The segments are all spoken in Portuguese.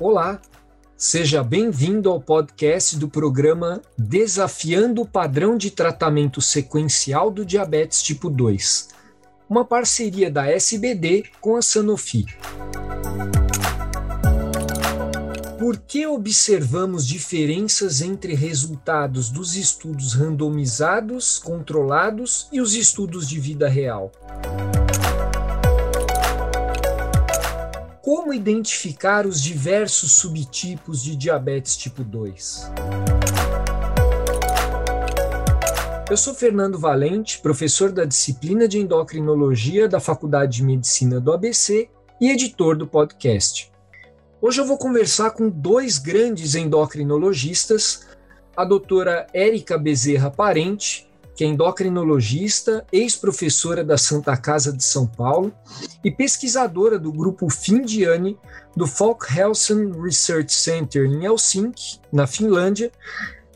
Olá, seja bem-vindo ao podcast do programa Desafiando o Padrão de Tratamento Sequencial do Diabetes Tipo 2, uma parceria da SBD com a Sanofi. Por que observamos diferenças entre resultados dos estudos randomizados, controlados e os estudos de vida real? Como identificar os diversos subtipos de diabetes tipo 2? Eu sou Fernando Valente, professor da disciplina de endocrinologia da Faculdade de Medicina do ABC e editor do podcast. Hoje eu vou conversar com dois grandes endocrinologistas, a doutora Érica Bezerra Parente que é endocrinologista, ex-professora da Santa Casa de São Paulo e pesquisadora do grupo Findiani do Folkhälsan Research Center em Helsinki, na Finlândia.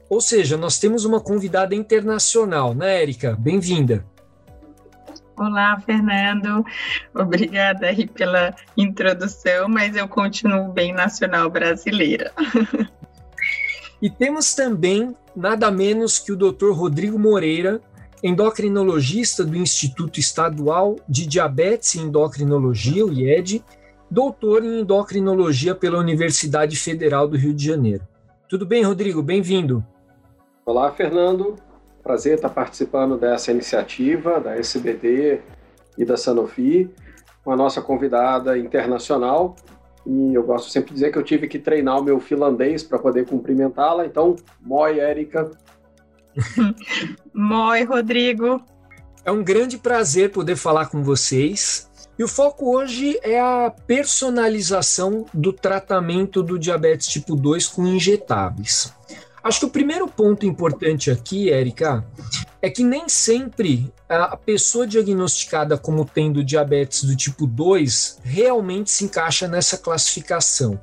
Ou seja, nós temos uma convidada internacional, né, Érica? Bem-vinda. Olá, Fernando. Obrigada aí pela introdução, mas eu continuo bem nacional brasileira. E temos também nada menos que o Dr. Rodrigo Moreira, endocrinologista do Instituto Estadual de Diabetes e Endocrinologia, o IED, doutor em endocrinologia pela Universidade Federal do Rio de Janeiro. Tudo bem, Rodrigo? Bem-vindo. Olá, Fernando. Prazer estar participando dessa iniciativa da SBD e da Sanofi, com a nossa convidada internacional, e eu gosto sempre de dizer que eu tive que treinar o meu finlandês para poder cumprimentá-la. Então, moi, Érica. moi, Rodrigo. É um grande prazer poder falar com vocês. E o foco hoje é a personalização do tratamento do diabetes tipo 2 com injetáveis. Acho que o primeiro ponto importante aqui, Érica, é que nem sempre a pessoa diagnosticada como tendo diabetes do tipo 2 realmente se encaixa nessa classificação.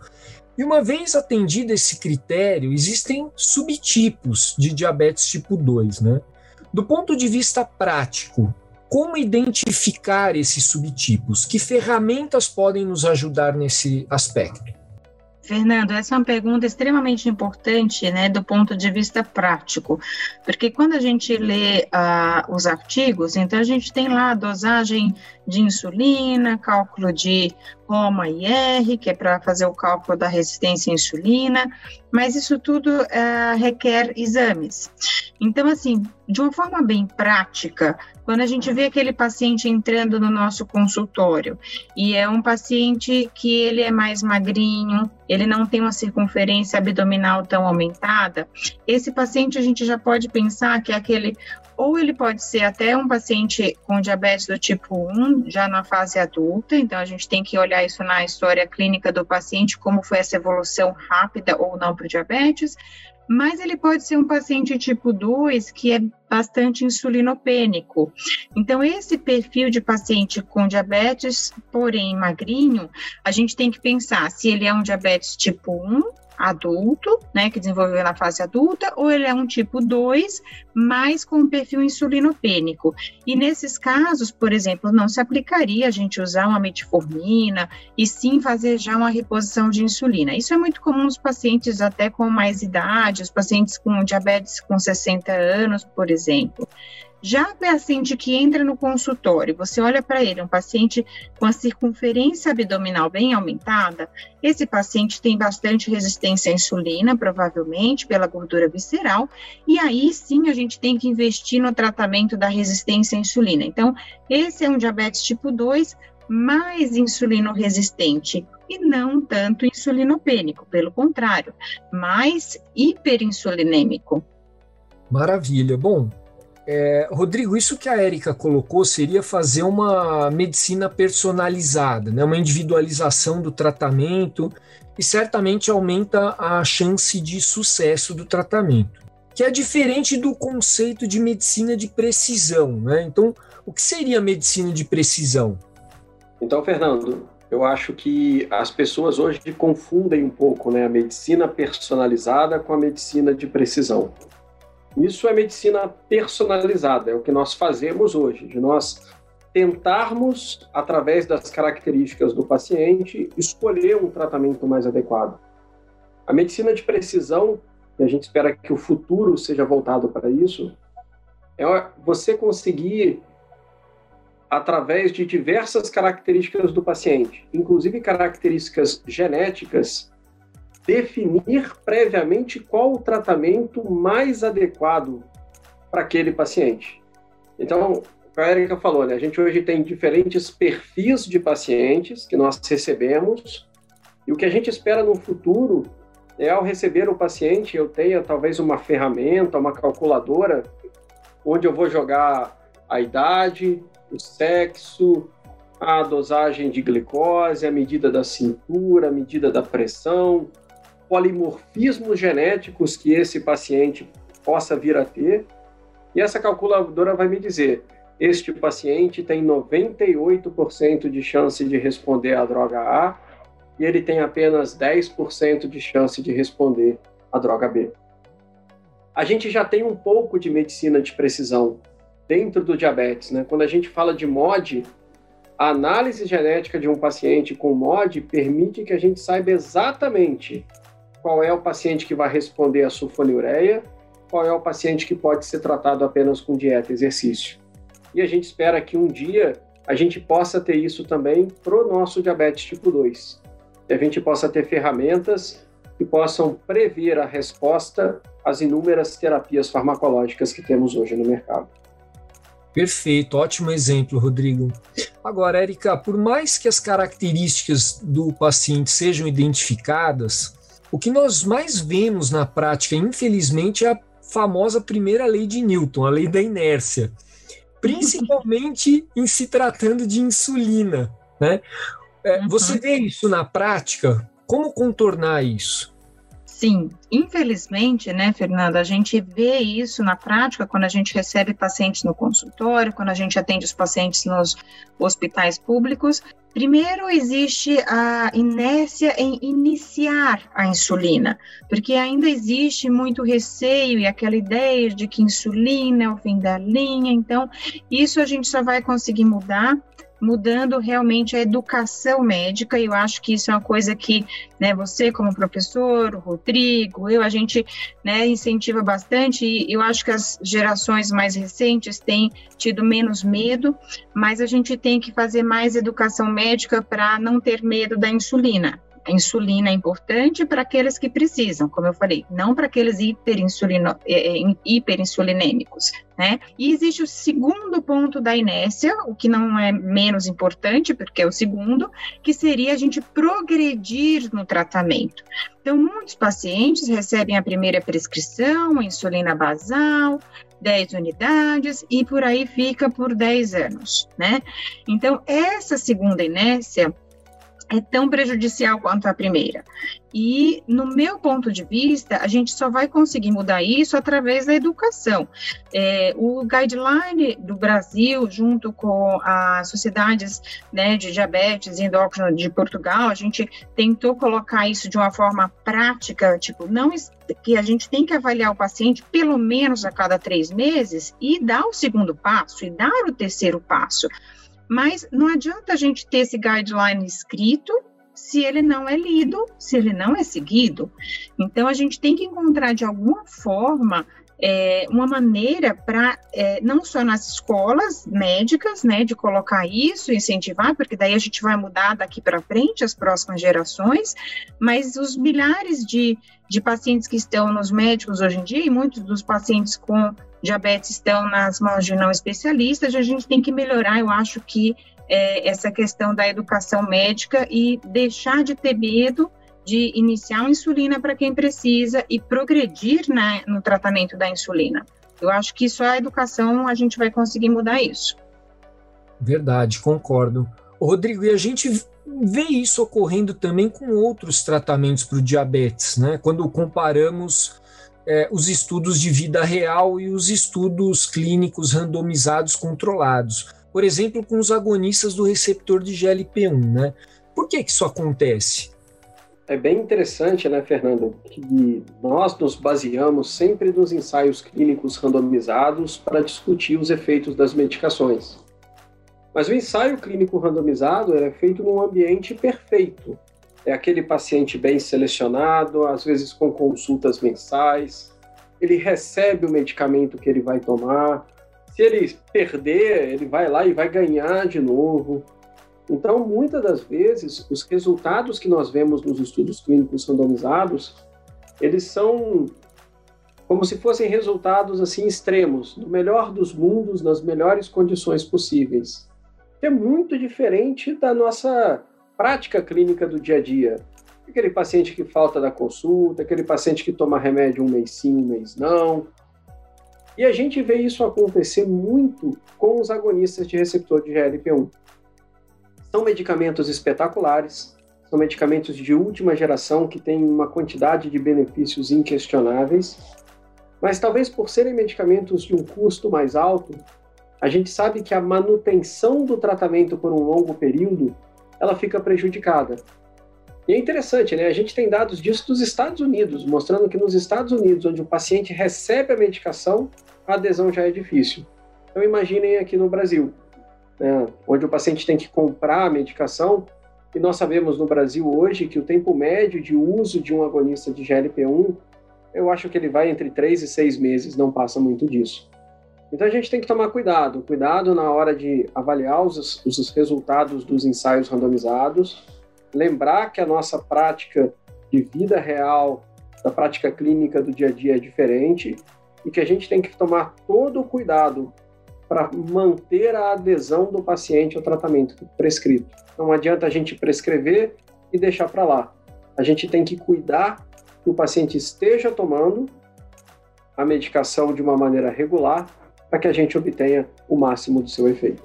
E uma vez atendido esse critério, existem subtipos de diabetes tipo 2, né? Do ponto de vista prático, como identificar esses subtipos? Que ferramentas podem nos ajudar nesse aspecto? Fernando, essa é uma pergunta extremamente importante, né, do ponto de vista prático, porque quando a gente lê uh, os artigos, então a gente tem lá a dosagem de insulina, cálculo de Roma e R, que é para fazer o cálculo da resistência à insulina, mas isso tudo uh, requer exames. Então, assim, de uma forma bem prática, quando a gente vê aquele paciente entrando no nosso consultório e é um paciente que ele é mais magrinho, ele não tem uma circunferência abdominal tão aumentada, esse paciente a gente já pode pensar que é aquele ou ele pode ser até um paciente com diabetes do tipo 1, já na fase adulta, então a gente tem que olhar isso na história clínica do paciente, como foi essa evolução rápida ou não para o diabetes, mas ele pode ser um paciente tipo 2 que é bastante insulinopênico. Então, esse perfil de paciente com diabetes, porém magrinho, a gente tem que pensar se ele é um diabetes tipo 1 adulto, né, que desenvolveu na fase adulta, ou ele é um tipo 2, mas com perfil insulinopênico. E nesses casos, por exemplo, não se aplicaria a gente usar uma metformina e sim fazer já uma reposição de insulina. Isso é muito comum nos pacientes até com mais idade, os pacientes com diabetes com 60 anos, por exemplo. Já o paciente que entra no consultório, você olha para ele, um paciente com a circunferência abdominal bem aumentada, esse paciente tem bastante resistência à insulina, provavelmente pela gordura visceral, e aí sim a gente tem que investir no tratamento da resistência à insulina. Então, esse é um diabetes tipo 2 mais insulino resistente e não tanto insulinopênico, pelo contrário, mais hiperinsulinêmico. Maravilha. Bom, é, Rodrigo, isso que a Érica colocou seria fazer uma medicina personalizada, né? uma individualização do tratamento e certamente aumenta a chance de sucesso do tratamento, que é diferente do conceito de medicina de precisão. Né? Então, o que seria medicina de precisão? Então, Fernando, eu acho que as pessoas hoje confundem um pouco né, a medicina personalizada com a medicina de precisão. Isso é medicina personalizada, é o que nós fazemos hoje, de nós tentarmos, através das características do paciente, escolher um tratamento mais adequado. A medicina de precisão, e a gente espera que o futuro seja voltado para isso, é você conseguir, através de diversas características do paciente, inclusive características genéticas, definir previamente qual o tratamento mais adequado para aquele paciente. Então, a Erika falou, né? A gente hoje tem diferentes perfis de pacientes que nós recebemos e o que a gente espera no futuro é ao receber o paciente eu tenha talvez uma ferramenta, uma calculadora onde eu vou jogar a idade, o sexo, a dosagem de glicose, a medida da cintura, a medida da pressão, polimorfismos genéticos que esse paciente possa vir a ter. E essa calculadora vai me dizer: este paciente tem 98% de chance de responder à droga A e ele tem apenas 10% de chance de responder à droga B. A gente já tem um pouco de medicina de precisão dentro do diabetes, né? Quando a gente fala de MOD, a análise genética de um paciente com MOD permite que a gente saiba exatamente qual é o paciente que vai responder à sulfonilureia, qual é o paciente que pode ser tratado apenas com dieta e exercício e a gente espera que um dia a gente possa ter isso também para o nosso diabetes tipo 2. Que a gente possa ter ferramentas que possam prever a resposta às inúmeras terapias farmacológicas que temos hoje no mercado. Perfeito, ótimo exemplo, Rodrigo. Agora, Érica, por mais que as características do paciente sejam identificadas, o que nós mais vemos na prática, infelizmente, é a famosa primeira lei de Newton, a lei da inércia principalmente em se tratando de insulina. Né? É, uhum. Você vê isso na prática? Como contornar isso? Sim, infelizmente, né, Fernanda, a gente vê isso na prática quando a gente recebe pacientes no consultório, quando a gente atende os pacientes nos hospitais públicos. Primeiro, existe a inércia em iniciar a insulina, porque ainda existe muito receio e aquela ideia de que insulina é o fim da linha. Então, isso a gente só vai conseguir mudar mudando realmente a educação médica, e eu acho que isso é uma coisa que, né, você como professor, o Rodrigo, eu, a gente, né, incentiva bastante, e eu acho que as gerações mais recentes têm tido menos medo, mas a gente tem que fazer mais educação médica para não ter medo da insulina, a insulina é importante para aqueles que precisam, como eu falei, não para aqueles hiperinsulino, é, é, hiperinsulinêmicos, né? E existe o segundo ponto da inércia, o que não é menos importante, porque é o segundo, que seria a gente progredir no tratamento. Então, muitos pacientes recebem a primeira prescrição, insulina basal, 10 unidades e por aí fica por 10 anos, né? Então, essa segunda inércia é tão prejudicial quanto a primeira. E, no meu ponto de vista, a gente só vai conseguir mudar isso através da educação. É, o guideline do Brasil, junto com as sociedades né, de diabetes e endócrino de Portugal, a gente tentou colocar isso de uma forma prática, tipo, não que a gente tem que avaliar o paciente pelo menos a cada três meses e dar o segundo passo e dar o terceiro passo. Mas não adianta a gente ter esse guideline escrito se ele não é lido, se ele não é seguido. Então, a gente tem que encontrar de alguma forma é, uma maneira para, é, não só nas escolas médicas, né, de colocar isso, incentivar, porque daí a gente vai mudar daqui para frente as próximas gerações, mas os milhares de, de pacientes que estão nos médicos hoje em dia, e muitos dos pacientes com diabetes estão nas mãos de não especialistas, a gente tem que melhorar, eu acho que é, essa questão da educação médica e deixar de ter medo de iniciar a insulina para quem precisa e progredir né, no tratamento da insulina. Eu acho que só a educação a gente vai conseguir mudar isso. Verdade, concordo. Rodrigo, e a gente vê isso ocorrendo também com outros tratamentos para o diabetes, né? Quando comparamos é, os estudos de vida real e os estudos clínicos randomizados controlados. Por exemplo, com os agonistas do receptor de GLP-1, né? Por que, que isso acontece? É bem interessante, né, Fernando, que nós nos baseamos sempre nos ensaios clínicos randomizados para discutir os efeitos das medicações. Mas o ensaio clínico randomizado é feito num ambiente perfeito. É aquele paciente bem selecionado, às vezes com consultas mensais. Ele recebe o medicamento que ele vai tomar. Se ele perder, ele vai lá e vai ganhar de novo. Então, muitas das vezes, os resultados que nós vemos nos estudos clínicos randomizados, eles são como se fossem resultados assim extremos, no melhor dos mundos, nas melhores condições possíveis. É muito diferente da nossa prática clínica do dia a dia. Aquele paciente que falta da consulta, aquele paciente que toma remédio um mês sim, um mês não. E a gente vê isso acontecer muito com os agonistas de receptor de GLP-1. São medicamentos espetaculares, são medicamentos de última geração que têm uma quantidade de benefícios inquestionáveis, mas talvez por serem medicamentos de um custo mais alto, a gente sabe que a manutenção do tratamento por um longo período ela fica prejudicada. E é interessante, né? A gente tem dados disso dos Estados Unidos, mostrando que nos Estados Unidos, onde o paciente recebe a medicação, a adesão já é difícil. Então imaginem aqui no Brasil né, onde o paciente tem que comprar a medicação, e nós sabemos no Brasil hoje que o tempo médio de uso de um agonista de GLP-1, eu acho que ele vai entre 3 e 6 meses, não passa muito disso. Então a gente tem que tomar cuidado, cuidado na hora de avaliar os, os resultados dos ensaios randomizados, lembrar que a nossa prática de vida real, da prática clínica do dia a dia é diferente e que a gente tem que tomar todo o cuidado para manter a adesão do paciente ao tratamento prescrito. Não adianta a gente prescrever e deixar para lá. A gente tem que cuidar que o paciente esteja tomando a medicação de uma maneira regular para que a gente obtenha o máximo do seu efeito.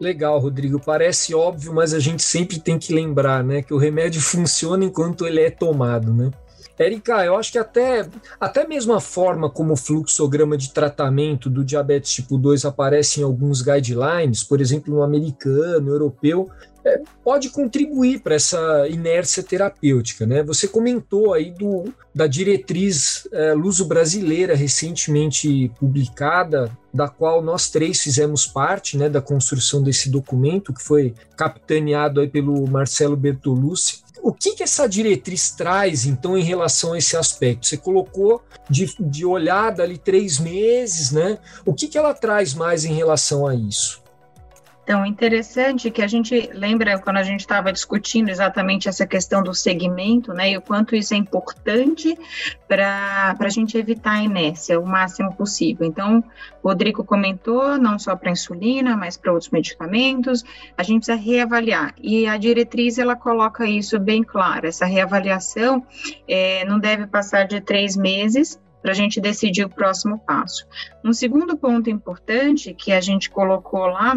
Legal, Rodrigo. Parece óbvio, mas a gente sempre tem que lembrar, né, que o remédio funciona enquanto ele é tomado, né? Érica, eu acho que até, até mesmo a forma como o fluxograma de tratamento do diabetes tipo 2 aparece em alguns guidelines, por exemplo, no americano, europeu, é, pode contribuir para essa inércia terapêutica. Né? Você comentou aí do, da diretriz é, luso-brasileira recentemente publicada, da qual nós três fizemos parte né, da construção desse documento, que foi capitaneado aí pelo Marcelo Bertolucci o que, que essa diretriz traz, então, em relação a esse aspecto? Você colocou de, de olhada ali três meses, né? O que, que ela traz mais em relação a isso? Então, interessante que a gente lembra quando a gente estava discutindo exatamente essa questão do segmento, né, e o quanto isso é importante para a gente evitar a inércia o máximo possível. Então, o Rodrigo comentou, não só para insulina, mas para outros medicamentos, a gente precisa reavaliar. E a diretriz, ela coloca isso bem claro, essa reavaliação é, não deve passar de três meses, para a gente decidir o próximo passo. Um segundo ponto importante que a gente colocou lá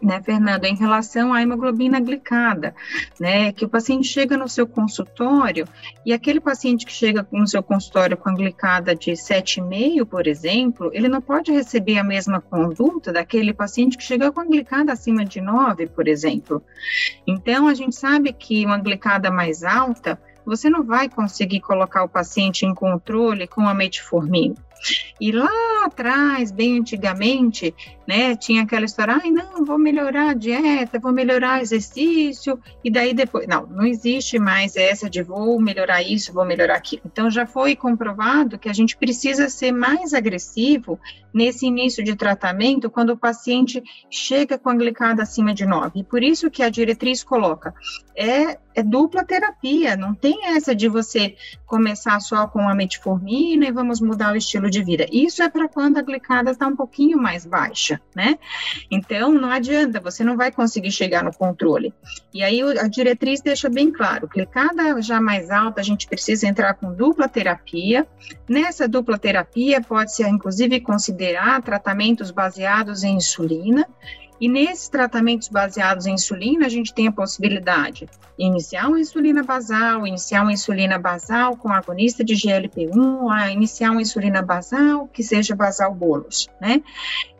né, Fernando, em relação à hemoglobina glicada, né, que o paciente chega no seu consultório e aquele paciente que chega no seu consultório com a glicada de 7,5, por exemplo, ele não pode receber a mesma conduta daquele paciente que chega com a glicada acima de 9, por exemplo. Então, a gente sabe que uma glicada mais alta, você não vai conseguir colocar o paciente em controle com a metformina. E lá atrás, bem antigamente, né, tinha aquela história, ai, não, vou melhorar a dieta, vou melhorar exercício, e daí depois, não, não existe mais essa de vou melhorar isso, vou melhorar aquilo. Então, já foi comprovado que a gente precisa ser mais agressivo nesse início de tratamento quando o paciente chega com a glicada acima de 9. E por isso que a diretriz coloca, é, é dupla terapia, não tem essa de você começar só com a metformina e vamos mudar o estilo estilo de vida. Isso é para quando a glicada está um pouquinho mais baixa, né? Então, não adianta, você não vai conseguir chegar no controle. E aí a diretriz deixa bem claro, glicada já mais alta, a gente precisa entrar com dupla terapia. Nessa dupla terapia pode-se inclusive considerar tratamentos baseados em insulina e nesses tratamentos baseados em insulina, a gente tem a possibilidade de iniciar uma insulina basal, iniciar uma insulina basal com agonista de GLP-1, a iniciar uma insulina basal que seja basal bolos, né?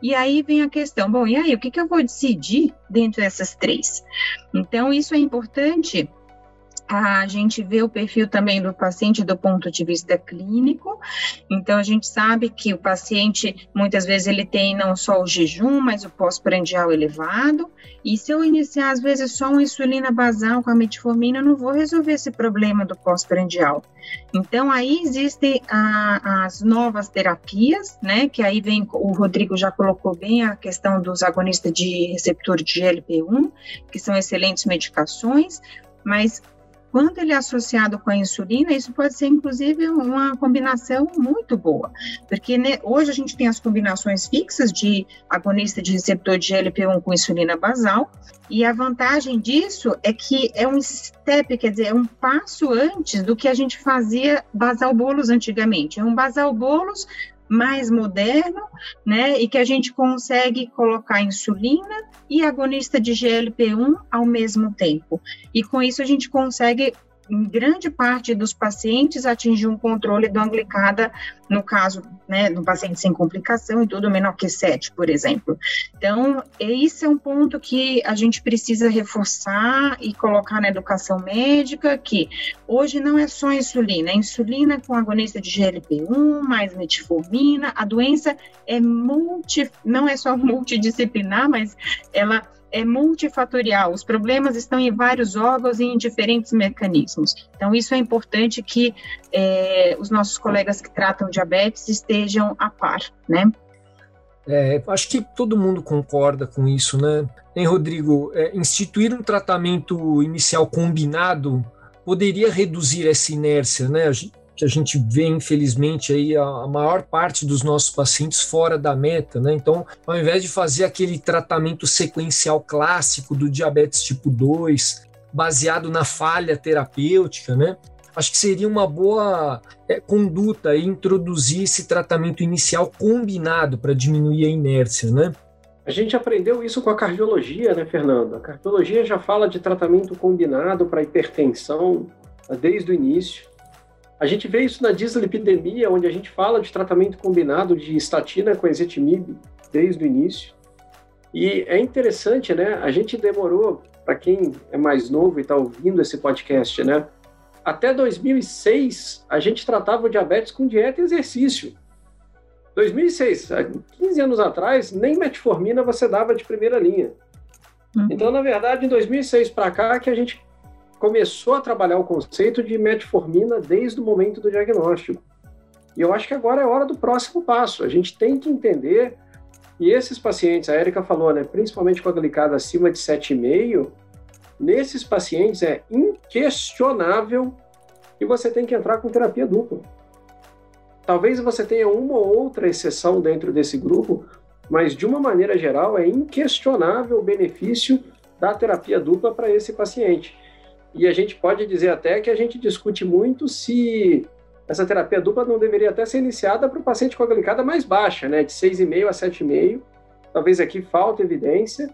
E aí vem a questão, bom, e aí, o que, que eu vou decidir dentro dessas três? Então, isso é importante a gente vê o perfil também do paciente do ponto de vista clínico. Então, a gente sabe que o paciente, muitas vezes, ele tem não só o jejum, mas o pós-prandial elevado. E se eu iniciar, às vezes, só uma insulina basal com a metformina, eu não vou resolver esse problema do pós-prandial. Então, aí existem a, as novas terapias, né? Que aí vem, o Rodrigo já colocou bem a questão dos agonistas de receptor de GLP-1, que são excelentes medicações, mas quando ele é associado com a insulina, isso pode ser inclusive uma combinação muito boa, porque né, hoje a gente tem as combinações fixas de agonista de receptor de GLP-1 com insulina basal, e a vantagem disso é que é um step, quer dizer, é um passo antes do que a gente fazia basal bolos antigamente. É um basal bolos mais moderno, né, e que a gente consegue colocar insulina e agonista de GLP-1 ao mesmo tempo. E com isso a gente consegue em grande parte dos pacientes atingir um controle do anglicada, no caso, né, no paciente sem complicação e tudo menor que 7, por exemplo. Então, esse é um ponto que a gente precisa reforçar e colocar na educação médica, que hoje não é só insulina, é insulina com agonista de GLP-1, mais metformina, a doença é multi, não é só multidisciplinar, mas ela é multifatorial, os problemas estão em vários órgãos e em diferentes mecanismos. Então, isso é importante que é, os nossos colegas que tratam diabetes estejam a par, né? É, acho que todo mundo concorda com isso, né? Hein, Rodrigo? É, instituir um tratamento inicial combinado poderia reduzir essa inércia, né? que a gente vê, infelizmente, aí a, a, maior parte dos nossos pacientes fora da meta, né? Então, ao invés de fazer aquele tratamento sequencial clássico do diabetes tipo 2, baseado na falha terapêutica, né? Acho que seria uma boa é, conduta introduzir esse tratamento inicial combinado para diminuir a inércia, né? A gente aprendeu isso com a cardiologia, né, Fernando? A cardiologia já fala de tratamento combinado para hipertensão desde o início. A gente vê isso na dislipidemia, onde a gente fala de tratamento combinado de estatina com ezetimibe desde o início. E é interessante, né? A gente demorou, para quem é mais novo e está ouvindo esse podcast, né? Até 2006, a gente tratava o diabetes com dieta e exercício. 2006, 15 anos atrás, nem metformina você dava de primeira linha. Uhum. Então, na verdade, em 2006 para cá, que a gente começou a trabalhar o conceito de metformina desde o momento do diagnóstico. E eu acho que agora é hora do próximo passo. A gente tem que entender, e esses pacientes, a Erika falou, né, principalmente com a glicada acima de 7,5, nesses pacientes é inquestionável que você tem que entrar com terapia dupla. Talvez você tenha uma ou outra exceção dentro desse grupo, mas de uma maneira geral é inquestionável o benefício da terapia dupla para esse paciente. E a gente pode dizer até que a gente discute muito se essa terapia dupla não deveria até ser iniciada para o paciente com a glicada mais baixa, né, de 6,5 a 7,5. Talvez aqui falta evidência,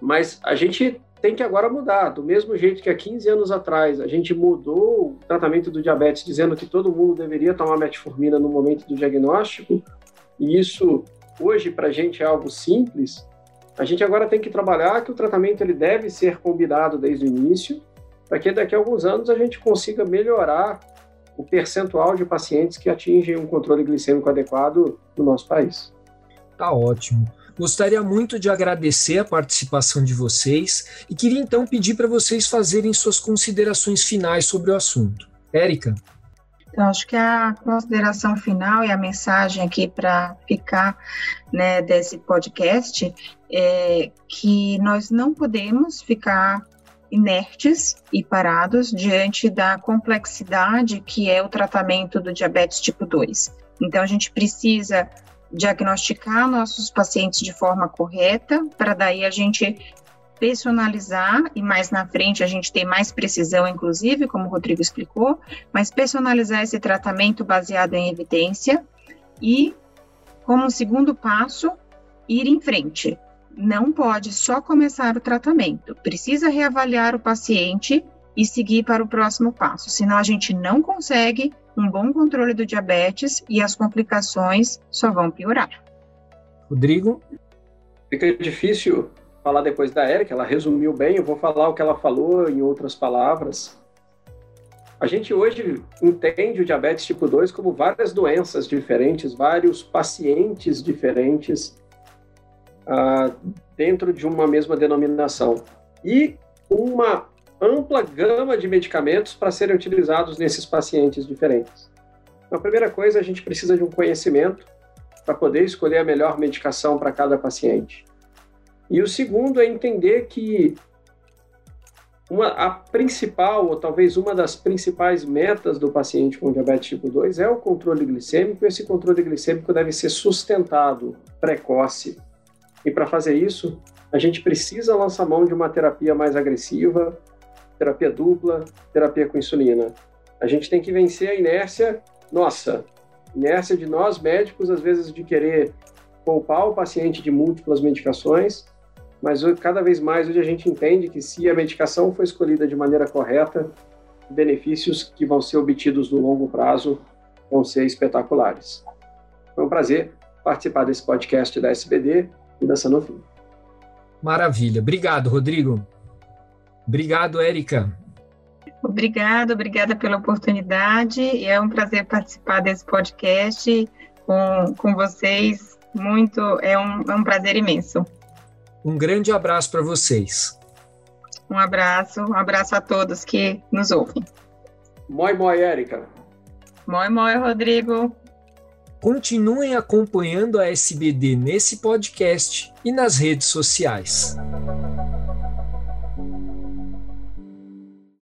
mas a gente tem que agora mudar. Do mesmo jeito que há 15 anos atrás a gente mudou o tratamento do diabetes, dizendo que todo mundo deveria tomar metformina no momento do diagnóstico, e isso hoje para a gente é algo simples, a gente agora tem que trabalhar que o tratamento ele deve ser combinado desde o início, para que daqui a alguns anos a gente consiga melhorar o percentual de pacientes que atingem um controle glicêmico adequado no nosso país. Tá ótimo. Gostaria muito de agradecer a participação de vocês e queria então pedir para vocês fazerem suas considerações finais sobre o assunto. Érica? Então, acho que a consideração final e a mensagem aqui para ficar né, desse podcast é que nós não podemos ficar inertes e parados diante da complexidade que é o tratamento do diabetes tipo 2. Então, a gente precisa diagnosticar nossos pacientes de forma correta, para daí a gente personalizar e mais na frente a gente tem mais precisão, inclusive, como o Rodrigo explicou, mas personalizar esse tratamento baseado em evidência e, como segundo passo, ir em frente, não pode só começar o tratamento, precisa reavaliar o paciente e seguir para o próximo passo, senão a gente não consegue um bom controle do diabetes e as complicações só vão piorar. Rodrigo? Fica difícil falar depois da Erika, ela resumiu bem, eu vou falar o que ela falou em outras palavras. A gente hoje entende o diabetes tipo 2 como várias doenças diferentes, vários pacientes diferentes uh, dentro de uma mesma denominação. E uma ampla gama de medicamentos para serem utilizados nesses pacientes diferentes. Então, a primeira coisa, a gente precisa de um conhecimento para poder escolher a melhor medicação para cada paciente. E o segundo é entender que uma, a principal, ou talvez uma das principais metas do paciente com diabetes tipo 2 é o controle glicêmico. Esse controle glicêmico deve ser sustentado, precoce. E para fazer isso, a gente precisa lançar mão de uma terapia mais agressiva, terapia dupla, terapia com insulina. A gente tem que vencer a inércia, nossa, inércia de nós médicos, às vezes, de querer poupar o paciente de múltiplas medicações mas cada vez mais hoje a gente entende que se a medicação for escolhida de maneira correta, benefícios que vão ser obtidos no longo prazo vão ser espetaculares. Foi um prazer participar desse podcast da SBD e da Sanofi. Maravilha. Obrigado, Rodrigo. Obrigado, Érica. Obrigada, obrigada pela oportunidade. É um prazer participar desse podcast com, com vocês. Muito, é um, é um prazer imenso. Um grande abraço para vocês. Um abraço, um abraço a todos que nos ouvem. Moi, moi, Érica. Moi, moi, Rodrigo. Continuem acompanhando a SBD nesse podcast e nas redes sociais.